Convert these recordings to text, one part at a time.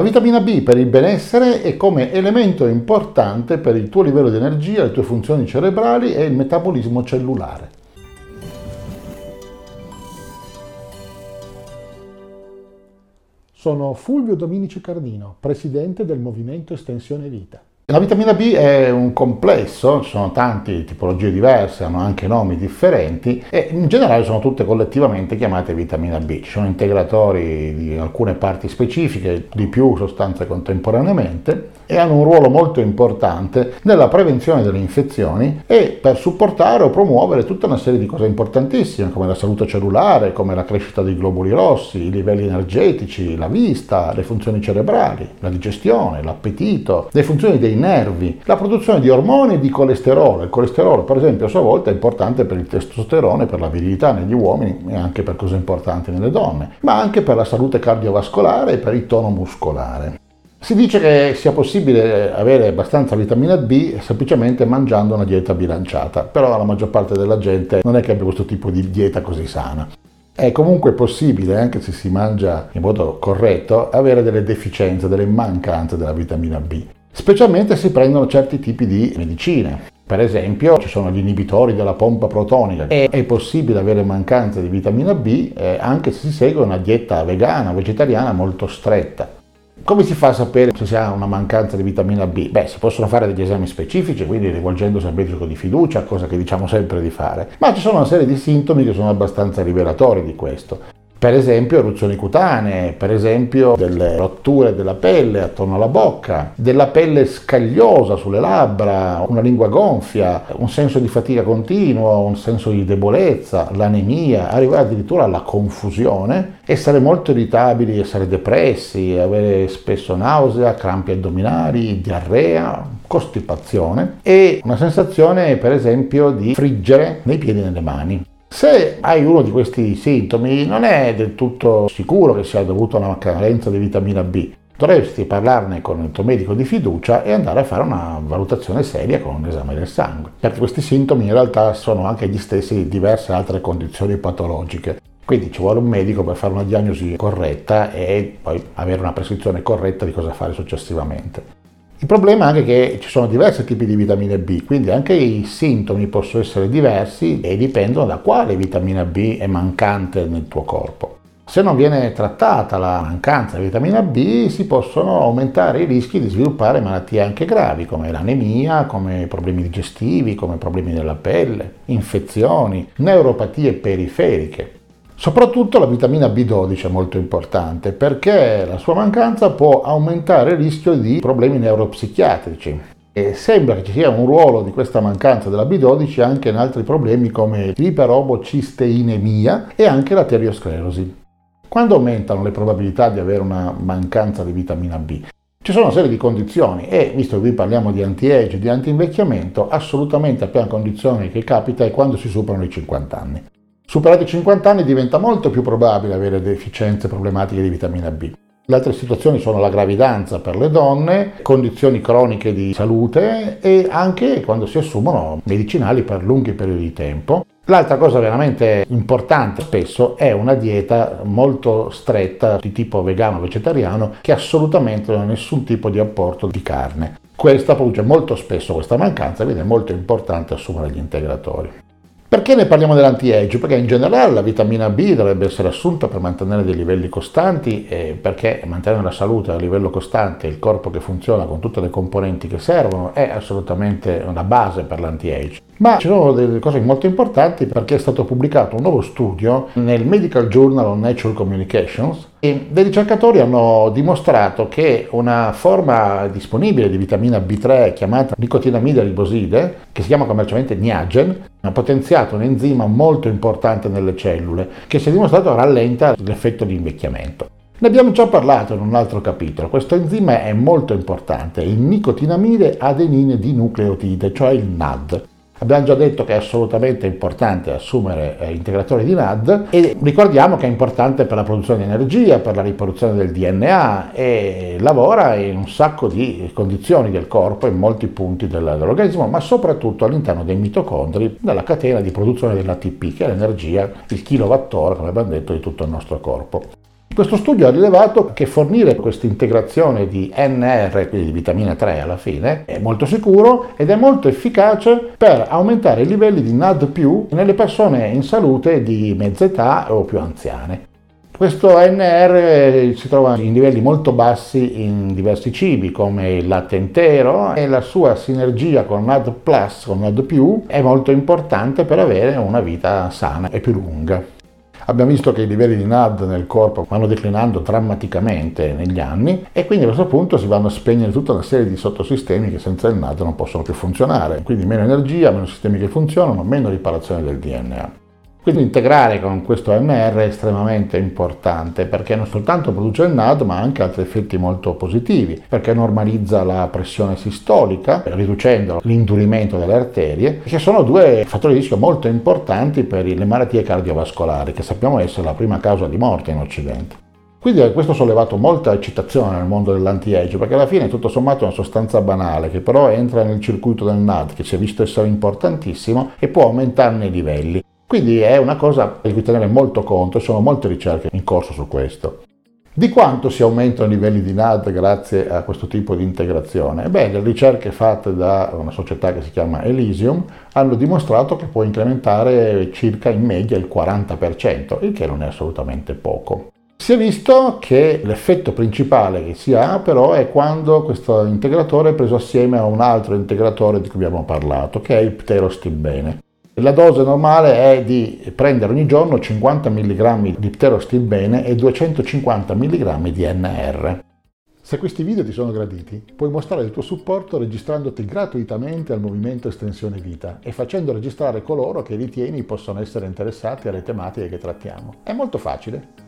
La vitamina B per il benessere è come elemento importante per il tuo livello di energia, le tue funzioni cerebrali e il metabolismo cellulare. Sono Fulvio Dominici Cardino, presidente del Movimento Estensione Vita. La vitamina B è un complesso, ci sono tante tipologie diverse, hanno anche nomi differenti e in generale sono tutte collettivamente chiamate vitamina B. Ci sono integratori di alcune parti specifiche, di più sostanze contemporaneamente e hanno un ruolo molto importante nella prevenzione delle infezioni e per supportare o promuovere tutta una serie di cose importantissime come la salute cellulare, come la crescita dei globuli rossi, i livelli energetici, la vista, le funzioni cerebrali, la digestione, l'appetito, le funzioni dei nervi, la produzione di ormoni e di colesterolo. Il colesterolo, per esempio, a sua volta è importante per il testosterone, per la virilità negli uomini e anche per cose importanti nelle donne, ma anche per la salute cardiovascolare e per il tono muscolare. Si dice che sia possibile avere abbastanza vitamina B semplicemente mangiando una dieta bilanciata, però la maggior parte della gente non è che abbia questo tipo di dieta così sana. È comunque possibile, anche se si mangia in modo corretto, avere delle deficienze, delle mancanze della vitamina B specialmente se prendono certi tipi di medicine. Per esempio ci sono gli inibitori della pompa protonica e è possibile avere mancanza di vitamina B eh, anche se si segue una dieta vegana o vegetariana molto stretta. Come si fa a sapere se si ha una mancanza di vitamina B? Beh, si possono fare degli esami specifici, quindi rivolgendosi al medico di fiducia, cosa che diciamo sempre di fare, ma ci sono una serie di sintomi che sono abbastanza rivelatori di questo. Per esempio eruzioni cutanee, per esempio delle rotture della pelle attorno alla bocca, della pelle scagliosa sulle labbra, una lingua gonfia, un senso di fatica continuo, un senso di debolezza, l'anemia, arrivare addirittura alla confusione, essere molto irritabili, essere depressi, avere spesso nausea, crampi addominali, diarrea, costipazione e una sensazione per esempio di friggere nei piedi e nelle mani. Se hai uno di questi sintomi non è del tutto sicuro che sia dovuto a una carenza di vitamina B. Dovresti parlarne con il tuo medico di fiducia e andare a fare una valutazione seria con un esame del sangue, perché questi sintomi in realtà sono anche gli stessi di diverse altre condizioni patologiche. Quindi ci vuole un medico per fare una diagnosi corretta e poi avere una prescrizione corretta di cosa fare successivamente. Il problema è anche che ci sono diversi tipi di vitamine B, quindi anche i sintomi possono essere diversi e dipendono da quale vitamina B è mancante nel tuo corpo. Se non viene trattata la mancanza di vitamina B si possono aumentare i rischi di sviluppare malattie anche gravi come l'anemia, come problemi digestivi, come problemi della pelle, infezioni, neuropatie periferiche. Soprattutto la vitamina B12 è molto importante perché la sua mancanza può aumentare il rischio di problemi neuropsichiatrici. E sembra che ci sia un ruolo di questa mancanza della B12 anche in altri problemi come l'iperobocisteinemia e anche la teriosclerosi. Quando aumentano le probabilità di avere una mancanza di vitamina B? Ci sono una serie di condizioni e, visto che qui parliamo di anti-age, di anti-invecchiamento, assolutamente la prima condizione che capita è quando si superano i 50 anni. Superati i 50 anni diventa molto più probabile avere deficienze problematiche di vitamina B. Le altre situazioni sono la gravidanza per le donne, condizioni croniche di salute e anche quando si assumono medicinali per lunghi periodi di tempo. L'altra cosa veramente importante spesso è una dieta molto stretta di tipo vegano vegetariano che assolutamente non ha nessun tipo di apporto di carne. Questa produce molto spesso questa mancanza, quindi è molto importante assumere gli integratori. Perché ne parliamo dell'anti-age? Perché in generale la vitamina B dovrebbe essere assunta per mantenere dei livelli costanti e perché mantenere la salute a livello costante il corpo che funziona con tutte le componenti che servono è assolutamente una base per l'anti-age. Ma ci sono delle cose molto importanti perché è stato pubblicato un nuovo studio nel Medical Journal on Natural Communications e dei ricercatori hanno dimostrato che una forma disponibile di vitamina B3 chiamata nicotinamide riboside, che si chiama commercialmente Niagen, ha potenziato un enzima molto importante nelle cellule che si è dimostrato rallenta l'effetto di invecchiamento. Ne abbiamo già parlato in un altro capitolo, questo enzima è molto importante, il nicotinamide adenine dinucleotide, cioè il NAD. Abbiamo già detto che è assolutamente importante assumere eh, integratori di NAD e ricordiamo che è importante per la produzione di energia, per la riproduzione del DNA e lavora in un sacco di condizioni del corpo, in molti punti dell'organismo, ma soprattutto all'interno dei mitocondri, della catena di produzione dell'ATP, che è l'energia, il kilowattora, come abbiamo detto, di tutto il nostro corpo. Questo studio ha rilevato che fornire questa integrazione di NR, quindi di vitamina 3 alla fine, è molto sicuro ed è molto efficace per aumentare i livelli di NAD+, nelle persone in salute di mezza età o più anziane. Questo NR si trova in livelli molto bassi in diversi cibi come il latte intero e la sua sinergia con NAD+, con NAD+, è molto importante per avere una vita sana e più lunga. Abbiamo visto che i livelli di NAD nel corpo vanno declinando drammaticamente negli anni e quindi a questo punto si vanno a spegnere tutta una serie di sottosistemi che senza il NAD non possono più funzionare. Quindi meno energia, meno sistemi che funzionano, meno riparazione del DNA. Quindi integrare con questo MR è estremamente importante perché non soltanto produce il NAD ma anche altri effetti molto positivi perché normalizza la pressione sistolica riducendo l'indurimento delle arterie che sono due fattori di rischio molto importanti per le malattie cardiovascolari che sappiamo essere la prima causa di morte in Occidente. Quindi questo ha sollevato molta eccitazione nel mondo dell'anti-age, perché alla fine tutto sommato è una sostanza banale che però entra nel circuito del NAD, che si è visto essere importantissimo e può aumentarne i livelli. Quindi è una cosa di cui tenere molto conto, ci sono molte ricerche in corso su questo. Di quanto si aumentano i livelli di NAD grazie a questo tipo di integrazione? Beh, le ricerche fatte da una società che si chiama Elysium hanno dimostrato che può incrementare circa in media il 40%, il che non è assolutamente poco. Si è visto che l'effetto principale che si ha però è quando questo integratore è preso assieme a un altro integratore di cui abbiamo parlato, che è il pterostilbene. La dose normale è di prendere ogni giorno 50 mg di pterostilbene e 250 mg di NR. Se questi video ti sono graditi, puoi mostrare il tuo supporto registrandoti gratuitamente al movimento Estensione Vita e facendo registrare coloro che ritieni possono essere interessati alle tematiche che trattiamo. È molto facile.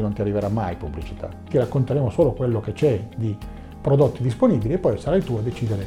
non ti arriverà mai pubblicità. Ti racconteremo solo quello che c'è di prodotti disponibili e poi sarai tu a decidere